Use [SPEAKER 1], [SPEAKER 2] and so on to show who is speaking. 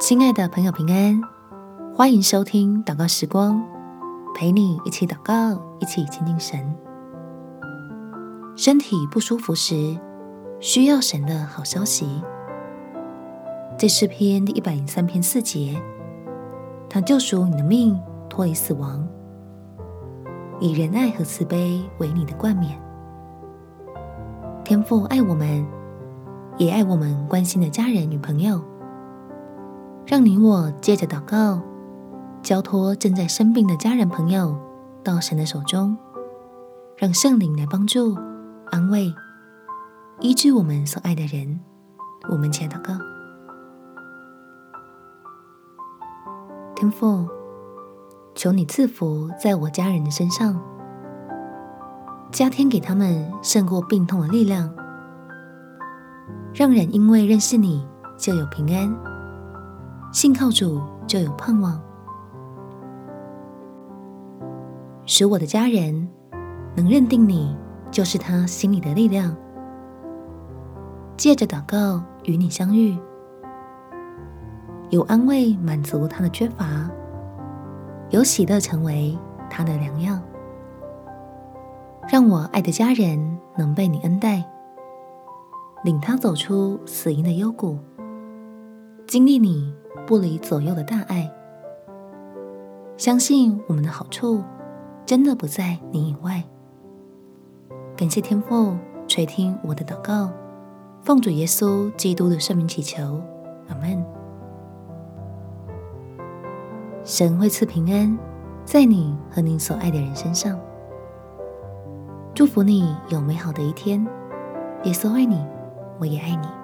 [SPEAKER 1] 亲爱的朋友，平安！欢迎收听祷告时光，陪你一起祷告，一起亲近神。身体不舒服时，需要神的好消息。这诗篇第一百零三篇四节，他救赎你的命，脱离死亡，以仁爱和慈悲为你的冠冕。天父爱我们，也爱我们关心的家人与朋友。让你我借着祷告，交托正在生病的家人朋友到神的手中，让圣灵来帮助、安慰、医治我们所爱的人。我们且祷告：天父，求你赐福在我家人的身上，加添给他们胜过病痛的力量，让人因为认识你就有平安。信靠主就有盼望，使我的家人能认定你就是他心里的力量。借着祷告与你相遇，有安慰满足他的缺乏，有喜乐成为他的良药。让我爱的家人能被你恩待，领他走出死荫的幽谷，经历你。不离左右的大爱，相信我们的好处真的不在你以外。感谢天父垂听我的祷告，奉主耶稣基督的圣名祈求，阿门。神会赐平安在你和你所爱的人身上，祝福你有美好的一天。耶稣爱你，我也爱你。